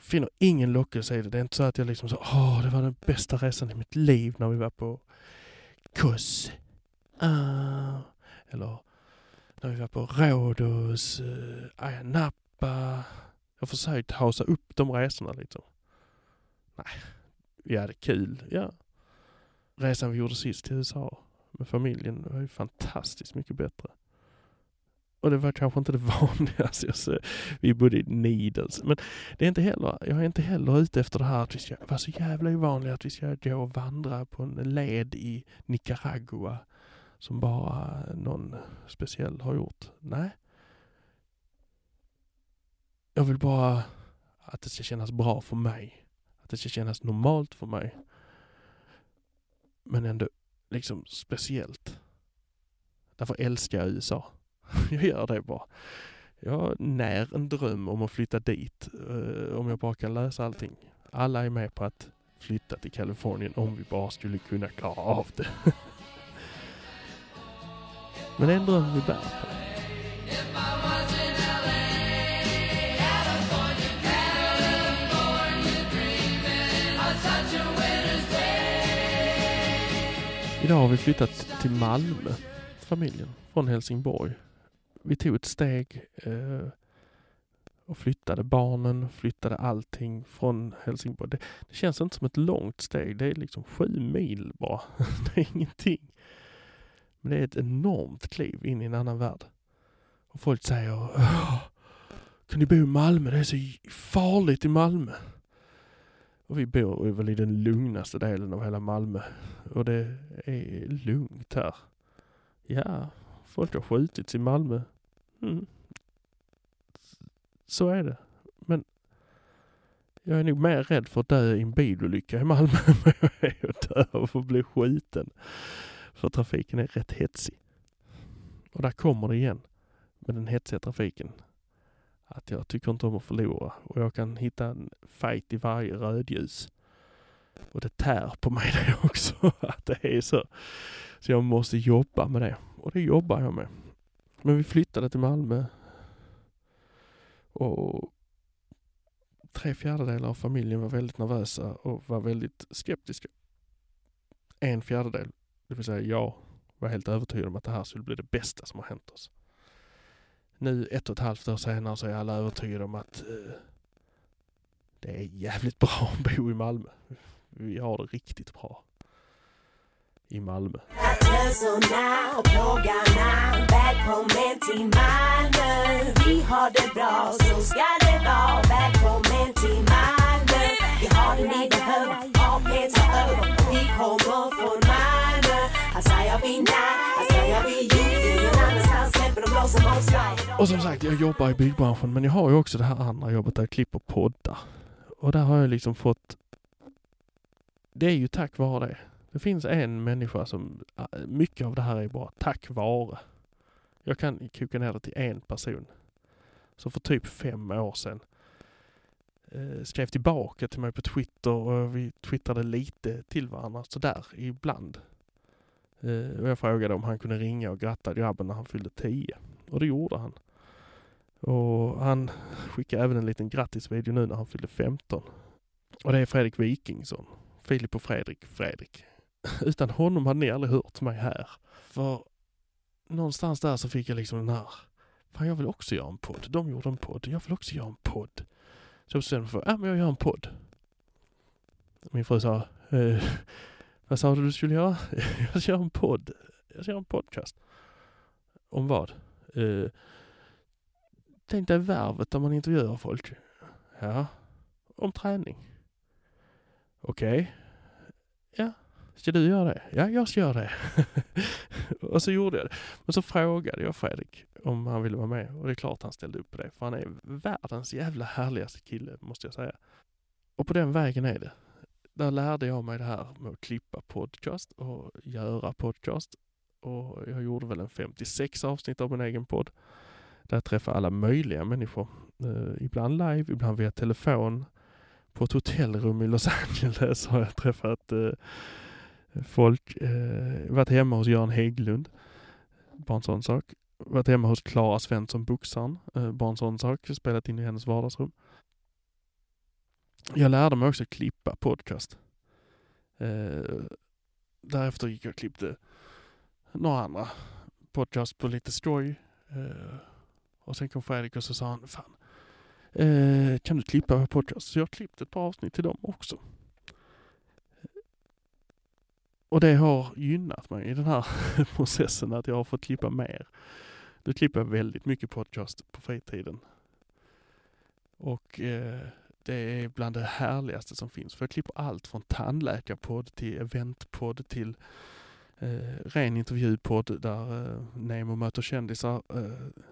Finner ingen lockelse i det. Det är inte så att jag liksom så, åh, det var den bästa resan i mitt liv när vi var på Kos. Ah. Eller när vi var på Rhodos, uh, eh, Ayia Napa. Jag har försökt hausa upp de resorna liksom. Nej, vi hade kul, ja. Resan vi gjorde sist till USA med familjen var ju fantastiskt mycket bättre. Och det var kanske inte det vanligaste. Jag ser- Vi bodde i Needles. Men det är inte heller, jag är inte heller ute efter det här att vi ska vara så jävla ovanliga att vi ska gå och vandra på en led i Nicaragua som bara någon speciell har gjort. Nej. Jag vill bara att det ska kännas bra för mig. Att det ska kännas normalt för mig. Men ändå liksom speciellt. Därför älskar jag USA. Jag gör det bara. Jag när en dröm om att flytta dit. eh, om jag bara kan lösa allting. Alla är med på att flytta till Kalifornien om vi bara skulle kunna klara av det. Men det är en dröm vi bär på. Idag har vi flyttat till Malmö, familjen, från Helsingborg. Vi tog ett steg eh, och flyttade barnen, flyttade allting från Helsingborg. Det, det känns inte som ett långt steg, det är liksom sju mil bara. det är ingenting. Men det är ett enormt kliv in i en annan värld. Och folk säger kan ni bo i Malmö? Det är så farligt i Malmö. Och vi bor väl i den lugnaste delen av hela Malmö. Och det är lugnt här. Ja, folk har skjutits i Malmö. Mm. Så är det. Men jag är nog mer rädd för att dö i en bilolycka i Malmö än vad jag är att dö av att bli skjuten. För trafiken är rätt hetsig. Och där kommer det igen med den hetsiga trafiken. Att jag tycker inte om att förlora och jag kan hitta en fight i varje rödljus. Och det tär på mig det också, att det är så. Så jag måste jobba med det. Och det jobbar jag med. Men vi flyttade till Malmö. Och tre fjärdedelar av familjen var väldigt nervösa och var väldigt skeptiska. En fjärdedel, det vill säga jag, var helt övertygad om att det här skulle bli det bästa som har hänt oss. nu ett och ett halvt år senare så är alla övertygade om att uh, det är jävligt bra att bo i Malmö. Vi har det riktigt bra i Malmö. Och som sagt, jag jobbar i byggbranschen men jag har ju också det här andra jobbet där jag klipper poddar. Och där har jag liksom fått... Det är ju tack vare det det finns en människa som... Ah, mycket av det här är bara tack vare. Jag kan koka ner det till en person. Så för typ fem år sedan eh, skrev tillbaka till mig på Twitter och vi twittrade lite till varandra sådär ibland. Eh, och jag frågade om han kunde ringa och gratta grabben när han fyllde tio. Och det gjorde han. Och han skickade även en liten grattisvideo nu när han fyllde 15. Och det är Fredrik Wikingsson. Filip och Fredrik Fredrik. Utan honom hade ni aldrig hört mig här. För någonstans där så fick jag liksom den här, fan jag vill också göra en podd. De gjorde en podd, jag vill också göra en podd. Så jag bestämde mig för, ja men jag gör en podd. Min fru sa, eh, vad sa du du skulle göra? jag ska göra en podd. Jag ska göra en podcast. Om vad? Eh, tänk dig värvet där man intervjuar folk. Ja, om träning. Okej. Ja, ska du göra det? Ja, jag ska göra det. och så gjorde jag det. Men så frågade jag Fredrik om han ville vara med och det är klart han ställde upp på det. För han är världens jävla härligaste kille, måste jag säga. Och på den vägen är det. Där lärde jag mig det här med att klippa podcast och göra podcast. Och jag gjorde väl en 56 avsnitt av min egen podd. Där jag träffade alla möjliga människor. Eh, ibland live, ibland via telefon. På ett hotellrum i Los Angeles har jag träffat eh, folk. Eh, varit hemma hos Göran Hägglund. Bara en sån sak. Varit hemma hos Klara Svensson, boxaren. Eh, bara en sån sak. Spelat in i hennes vardagsrum. Jag lärde mig också klippa podcast. Eh, därefter gick jag och klippte några andra podcast på lite skoj. Eh, och sen kom Fredrik och så sa han, fan, eh, kan du klippa podcast? Så jag klippte ett par avsnitt till dem också. Och det har gynnat mig i den här processen att jag har fått klippa mer. Nu klipper jag väldigt mycket podcast på fritiden. Och eh, det är bland det härligaste som finns. För jag klipper allt från tandläkarpodd till eventpodd till eh, ren intervjupodd där eh, Nemo möter kändisar. Eh,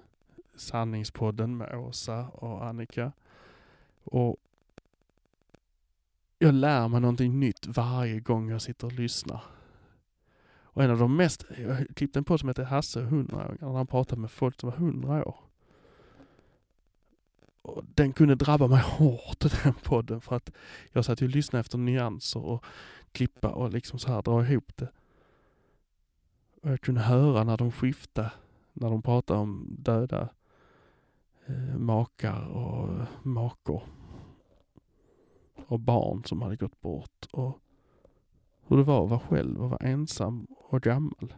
Sanningspodden med Åsa och Annika. Och jag lär mig någonting nytt varje gång jag sitter och lyssnar. Och en av de mest, jag klippte en podd som heter Hasse och 100 när han pratade med folk som var 100 år. Och den kunde drabba mig hårt den podden för att jag satt ju och lyssnade efter nyanser och klippa och liksom så här dra ihop det. Och jag kunde höra när de skiftade, när de pratade om döda eh, makar och makor. Och barn som hade gått bort och hur det var att vara själv och vara ensam och gammal.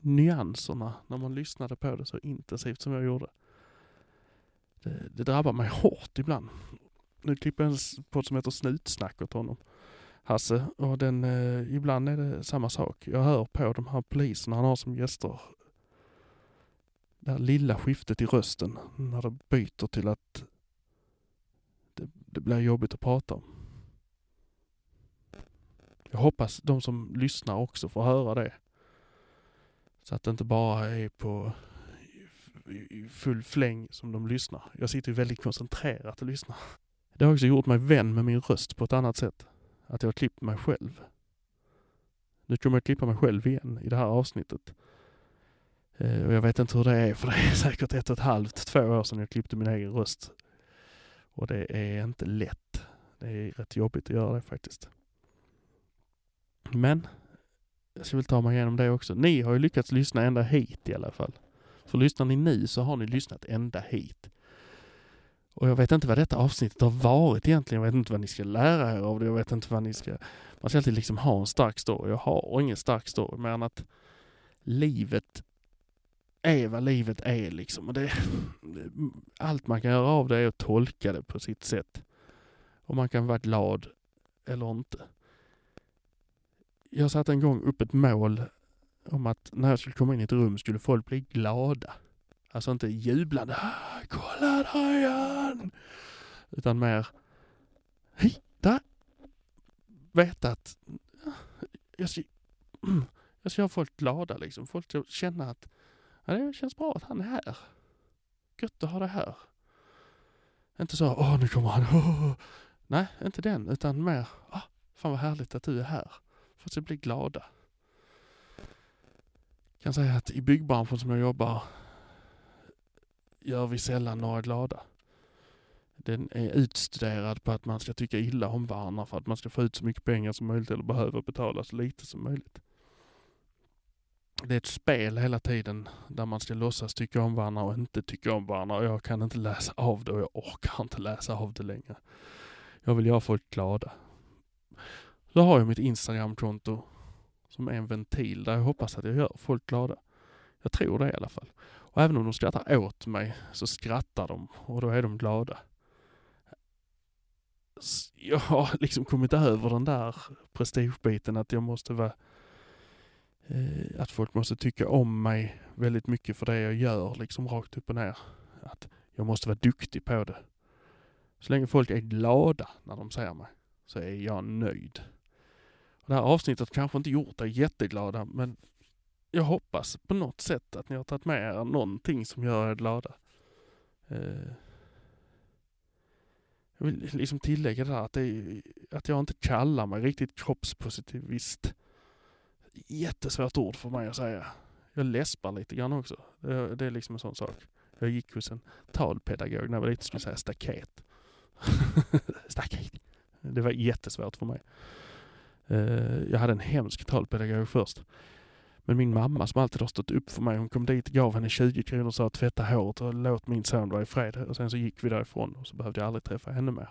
Nyanserna när man lyssnade på det så intensivt som jag gjorde. Det, det drabbar mig hårt ibland. Nu klipper jag en podd som heter Snutsnack åt honom. Hasse. Och den, eh, ibland är det samma sak. Jag hör på de här poliserna han har som gäster. Det här lilla skiftet i rösten när det byter till att det, blir jobbigt att prata om. Jag hoppas de som lyssnar också får höra det. Så att det inte bara är på i- full fläng som de lyssnar. Jag sitter ju väldigt koncentrerat och lyssnar. Det har också gjort mig vän med min röst på ett annat sätt. Att jag har klippt mig själv. Nu kommer jag klippa mig själv igen i det här avsnittet. Eh, och jag vet inte hur det är, för det är säkert ett och ett halvt, två år sedan jag klippte min egen röst. Och det är inte lätt. Det är rätt jobbigt att göra det faktiskt. Men jag ska väl ta mig igenom det också. Ni har ju lyckats lyssna ända hit i alla fall. För lyssnar ni nu så har ni lyssnat ända hit. Och jag vet inte vad detta avsnittet har varit egentligen. Jag vet inte vad ni ska lära er av det. Jag vet inte vad ni ska... Man ska alltid liksom ha en stark story. Jag har ingen stark story mer än att livet är vad livet är liksom. Och det, allt man kan göra av det är att tolka det på sitt sätt. Och man kan vara glad eller inte. Jag satte en gång upp ett mål om att när jag skulle komma in i ett rum skulle folk bli glada. Alltså inte jublande. "Ah, Kolla där är han! Utan mer. hitta! Veta att ah, jag ska, jag ska göra folk glada liksom. Folk ska känna att ja, det känns bra att han är här. Gött att ha det här. Inte så, åh nu kommer han. åh." Nej, inte den. Utan mer, åh, fan vad härligt att du är här. För att bli glada. Jag kan säga att i byggbranschen som jag jobbar gör vi sällan några glada. Den är utstuderad på att man ska tycka illa om varandra för att man ska få ut så mycket pengar som möjligt eller behöva betala så lite som möjligt. Det är ett spel hela tiden där man ska låtsas tycka om varandra och inte tycka om varandra och jag kan inte läsa av det och jag orkar inte läsa av det längre. Jag vill göra folk glada. Så har jag mitt Instagramkonto som är en ventil där jag hoppas att jag gör folk glada. Jag tror det i alla fall. Och även om de skrattar åt mig så skrattar de och då är de glada. Jag har liksom kommit över den där prestigebiten att jag måste vara eh, att folk måste tycka om mig väldigt mycket för det jag gör liksom rakt upp och ner. Att jag måste vara duktig på det. Så länge folk är glada när de ser mig så är jag nöjd. Och det här avsnittet kanske inte gjort er jätteglada men jag hoppas på något sätt att ni har tagit med er någonting som gör er glada. Eh, jag vill liksom tillägga det där att, det är, att jag inte kallar mig riktigt kroppspositivist. Jättesvårt ord för mig att säga. Jag läspar lite grann också. Det, det är liksom en sån sak. Jag gick hos en talpedagog när jag var liten skulle säga staket. staket. Det var jättesvårt för mig. Eh, jag hade en hemsk talpedagog först. Men min mamma som alltid har stått upp för mig, hon kom dit, gav henne 20 kronor och sa tvätta håret och låt min son vara i fred. Och sen så gick vi därifrån och så behövde jag aldrig träffa henne mer.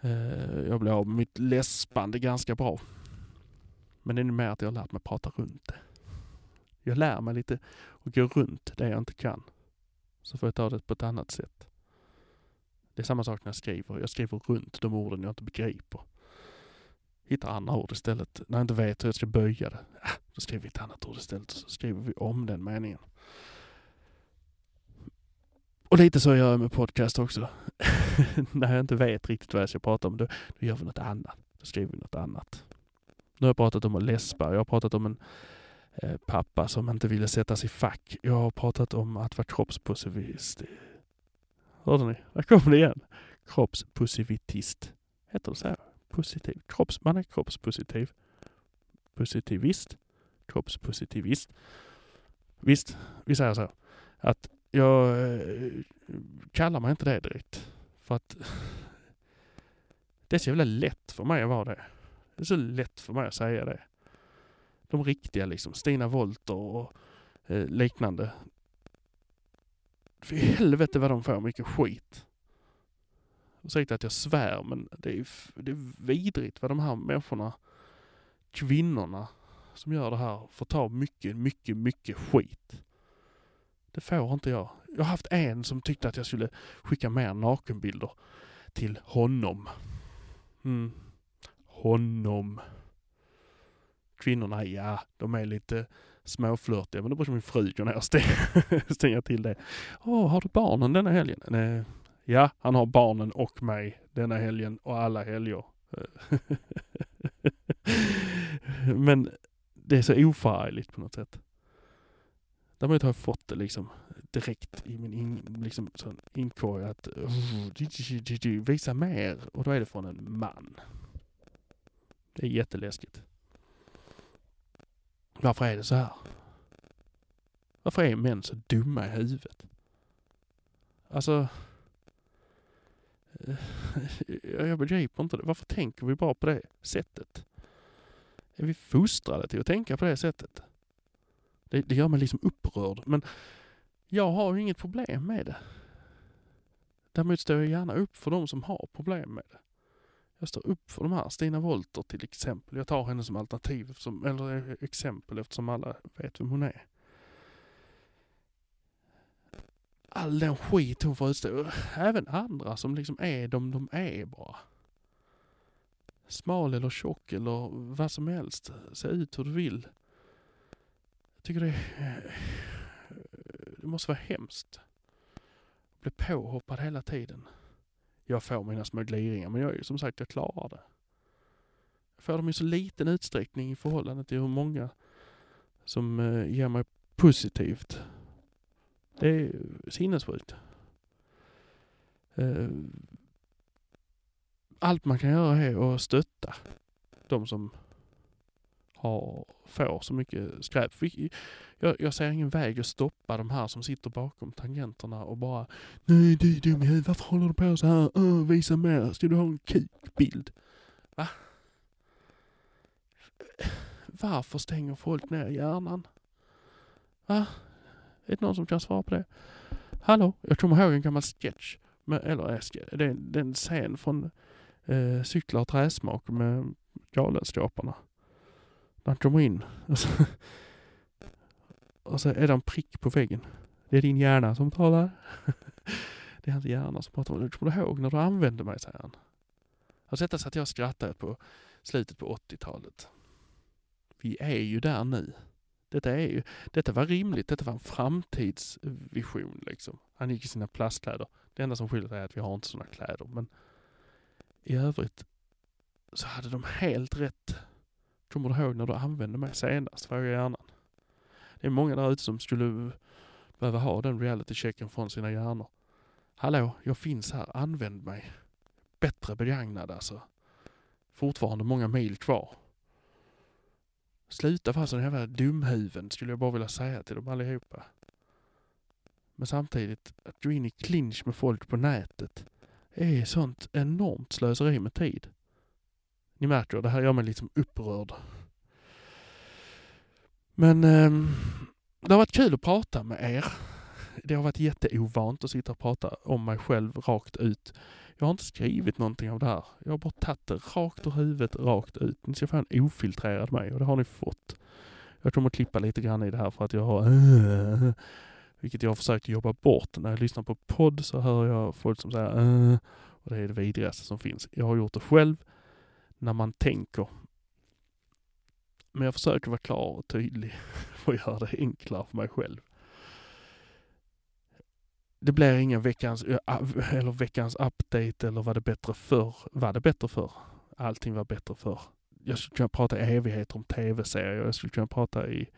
Eh, jag blev av med mitt läspande ganska bra. Men det är nog mer att jag har lärt mig prata runt det. Jag lär mig lite och gå runt det jag inte kan. Så får jag ta det på ett annat sätt. Det är samma sak när jag skriver. Jag skriver runt de orden jag inte begriper. Hittar andra ord istället. När jag inte vet hur jag ska böja det. Ah, då skriver vi ett annat ord istället. Så skriver vi om den meningen. Och lite så gör jag med podcast också. när jag inte vet riktigt vad jag ska prata om, då, då gör vi något annat. Då skriver vi något annat. Nu har jag pratat om att läspa. Jag har pratat om en eh, pappa som inte ville sättas i fack. Jag har pratat om att vara kroppspositivist. Hörde ni? Där kom det igen. Kroppspositivist. Heter det så här? Positiv. Kropps, man är kroppspositiv. Positivist. Kroppspositivist. Visst, vi säger så. Att jag eh, kallar mig inte det direkt. För att det är så jävla lätt för mig att vara det. Det är så lätt för mig att säga det. De riktiga liksom, Stina Wolter och eh, liknande. För helvete vad de får mycket skit. Ursäkta att jag svär men det är, det är vidrigt vad de här människorna, kvinnorna som gör det här får ta mycket, mycket, mycket skit. Det får inte jag. Jag har haft en som tyckte att jag skulle skicka mer nakenbilder till honom. Mm. Honom. Kvinnorna, ja, de är lite småflörtiga, men då brukar min fru gå ner och stänga, till det. Åh, har du barnen denna helgen? Nej. Ja, han har barnen och mig denna helgen och alla helger. Eh. men det är så oförargligt på något sätt. Däremot har jag fått det liksom direkt i min in, liksom, sån inkorg att visa mer och då är det från en man. Det är jätteläskigt. Varför är det så här? Varför är män så dumma i huvudet? Alltså... Eh, jag begriper inte det. Varför tänker vi bara på det sättet? Är vi fostrade till att tänka på det sättet? Det, det gör mig liksom upprörd. Men jag har ju inget problem med det. Däremot står jag gärna upp för de som har problem med det. Jag står upp för de här. Stina Wolter till exempel. Jag tar henne som alternativ, som, eller eh, exempel eftersom alla vet vem hon är. all den skit hon får utstå. Även andra som liksom är de de är bara. Smal eller tjock eller vad som helst. Se ut hur du vill. Jag tycker det, är- eh, det måste vara hemskt. Bli påhoppad hela tiden. Jag får mina små gliringar men jag som sagt, jag klarar det. Jag får dem i så liten utsträckning i förhållande till hur många som eh, ger mig positivt. Det är sinnessjukt. Eh, Allt man kan göra är att stötta de som har, får så mycket skräp. Jag, jag ser ingen väg att stoppa de här som sitter bakom tangenterna och bara Nej du är dum i huvudet, varför håller du på så här? Uh, visa mer, ska du ha en kukbild? Va? Varför stänger folk ner hjärnan? Va? Är det någon som kan svara på det? Hallå? Jag kommer ihåg en gammal sketch. Med, eller eh, det är en- det är en scen från eh, Cyklar och träsmak med Galenskaparna. När han kommer in och så, är det en prick på väggen. Det är din hjärna som talar. det är hans hjärna som pratar. Kommer du ihåg när du använde mig, säger han. Alltså detta satt jag och skrattade på slutet på 80-talet. Vi är ju där nu. Detta, är ju, detta var rimligt, detta var en framtidsvision liksom. Han gick i sina plastkläder. Det enda som skiljer är att vi har inte sådana kläder. Men i övrigt så hade de helt rätt. Kommer du ihåg när du använde mig senast? frågar hjärnan. Det är många där ute som skulle behöva ha den reality-checken från sina hjärnor. Hallå, jag finns här. Använd mig. Bättre begagnad alltså. Fortfarande många mil kvar. Sluta vara sån jävla dumhuvuden skulle jag bara vilja säga till dem allihopa. Men samtidigt, att gå in i clinch med folk på nätet är sånt enormt slöseri med tid. Ni märker, det här gör mig liksom upprörd. Men eh, det har varit kul att prata med er. Det har varit jätteovant att sitta och prata om mig själv rakt ut. Jag har inte skrivit någonting av det här. Jag har bara tagit det rakt ur huvudet, rakt ut. Ni ska få en ofiltrerad mig och det har ni fått. Jag kommer att klippa lite grann i det här för att jag har vilket jag har försökt jobba bort. När jag lyssnar på podd så hör jag folk som säger äh. och det är det vidrigaste som finns. Jag har gjort det själv när man tänker. Men jag försöker vara klar och tydlig och göra det enklare för mig själv. Det blir ingen veckans, eller veckans update eller var det bättre förr? Var det bättre förr? Allting var bättre förr. Jag skulle kunna prata i evigheter om tv-serier. Jag skulle kunna prata i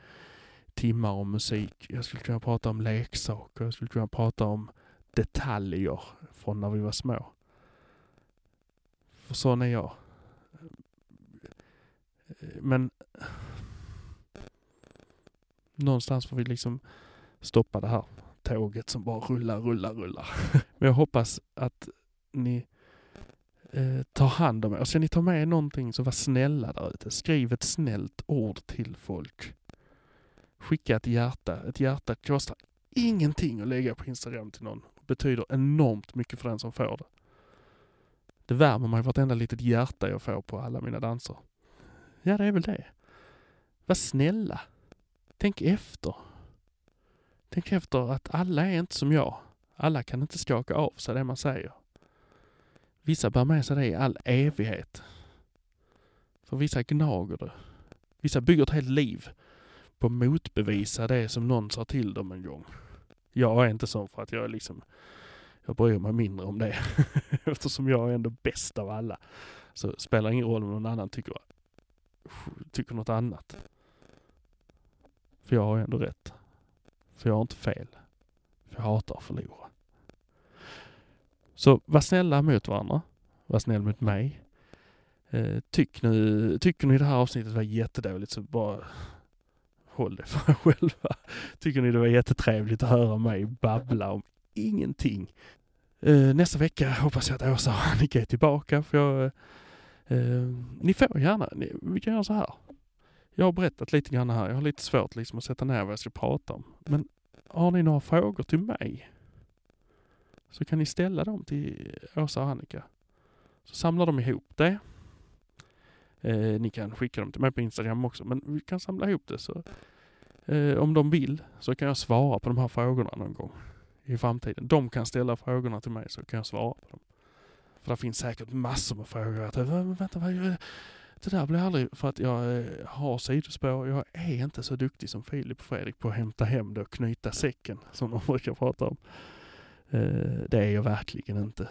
timmar om musik. Jag skulle kunna prata om leksaker. Jag skulle kunna prata om detaljer från när vi var små. För sån är jag. Men någonstans får vi liksom stoppa det här tåget som bara rullar, rullar, rullar. Men jag hoppas att ni eh, tar hand om er. Ska ni ta med er någonting så var snälla där ute. Skriv ett snällt ord till folk. Skicka ett hjärta. Ett hjärta kostar ingenting att lägga på Instagram till någon. Betyder enormt mycket för den som får det. Det värmer mig vartenda litet hjärta jag får på alla mina danser. Ja, det är väl det. Var snälla. Tänk efter. Tänk efter att alla är inte som jag. Alla kan inte skaka av sig det man säger. Vissa bär med sig det i all evighet. För vissa gnager det. Vissa bygger ett helt liv på att motbevisa det som någon sa till dem en gång. Jag är inte sån för att jag är liksom, jag bryr mig mindre om det. Eftersom jag är ändå bäst av alla. Så spelar ingen roll om någon annan tycker, tycker något annat. För jag har ändå rätt. För jag har inte fel. För jag hatar att förlora. Så var snälla mot varandra. Var snäll mot mig. Eh, tyck nu, tycker ni det här avsnittet var jättedåligt så bara håll det för er själva. Tycker ni det var jättetrevligt att höra mig babbla om ingenting. Eh, nästa vecka hoppas jag att Åsa och Annika är tillbaka för jag, eh, eh, ni får gärna, ni, vi kan göra så här. Jag har berättat lite grann här. Jag har lite svårt liksom att sätta ner vad jag ska prata om. Men har ni några frågor till mig så kan ni ställa dem till Åsa och Annika. Så samlar de ihop det. Eh, ni kan skicka dem till mig på Instagram också, men vi kan samla ihop det. så eh, Om de vill så kan jag svara på de här frågorna någon gång. i framtiden. De kan ställa frågorna till mig så kan jag svara på dem. Och det finns säkert massor med frågor. Att, äh, vänta, vad, eh, det där blir aldrig... För att jag eh, har sidospår. Jag är inte så duktig som Filip och Fredrik på att hämta hem det och knyta säcken som de brukar prata om. Eh, det är jag verkligen inte.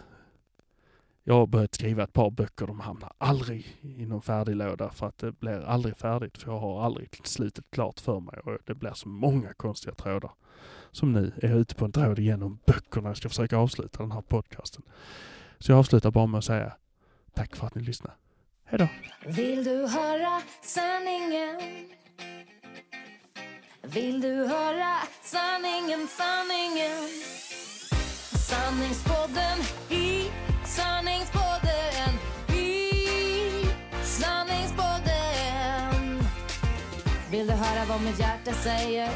Jag har börjat skriva ett par böcker. De hamnar aldrig i någon färdig låda för att det blir aldrig färdigt. För jag har aldrig slutet klart för mig och det blir så många konstiga trådar. Som nu är jag ute på en tråd igen om böckerna. Jag ska försöka avsluta den här podcasten. Så jag avslutar bara med att säga tack för att ni lyssnade. Hejdå! Vill du höra sanningen? Vill du höra sanningen, sanningen? Sanningspodden i sanningspodden i sanningspodden Vill du höra vad mitt hjärta säger?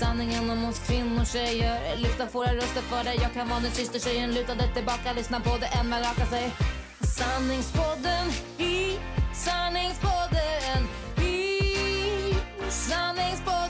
Sanningen om oss kvinnor, tjejer. Lyfta våra röster för dig. Jag kan vara din syster, tjejen lutade tillbaka. Lyssna på det än man rakar sig. Sanningspodden i sanningspodden i sanningspodden.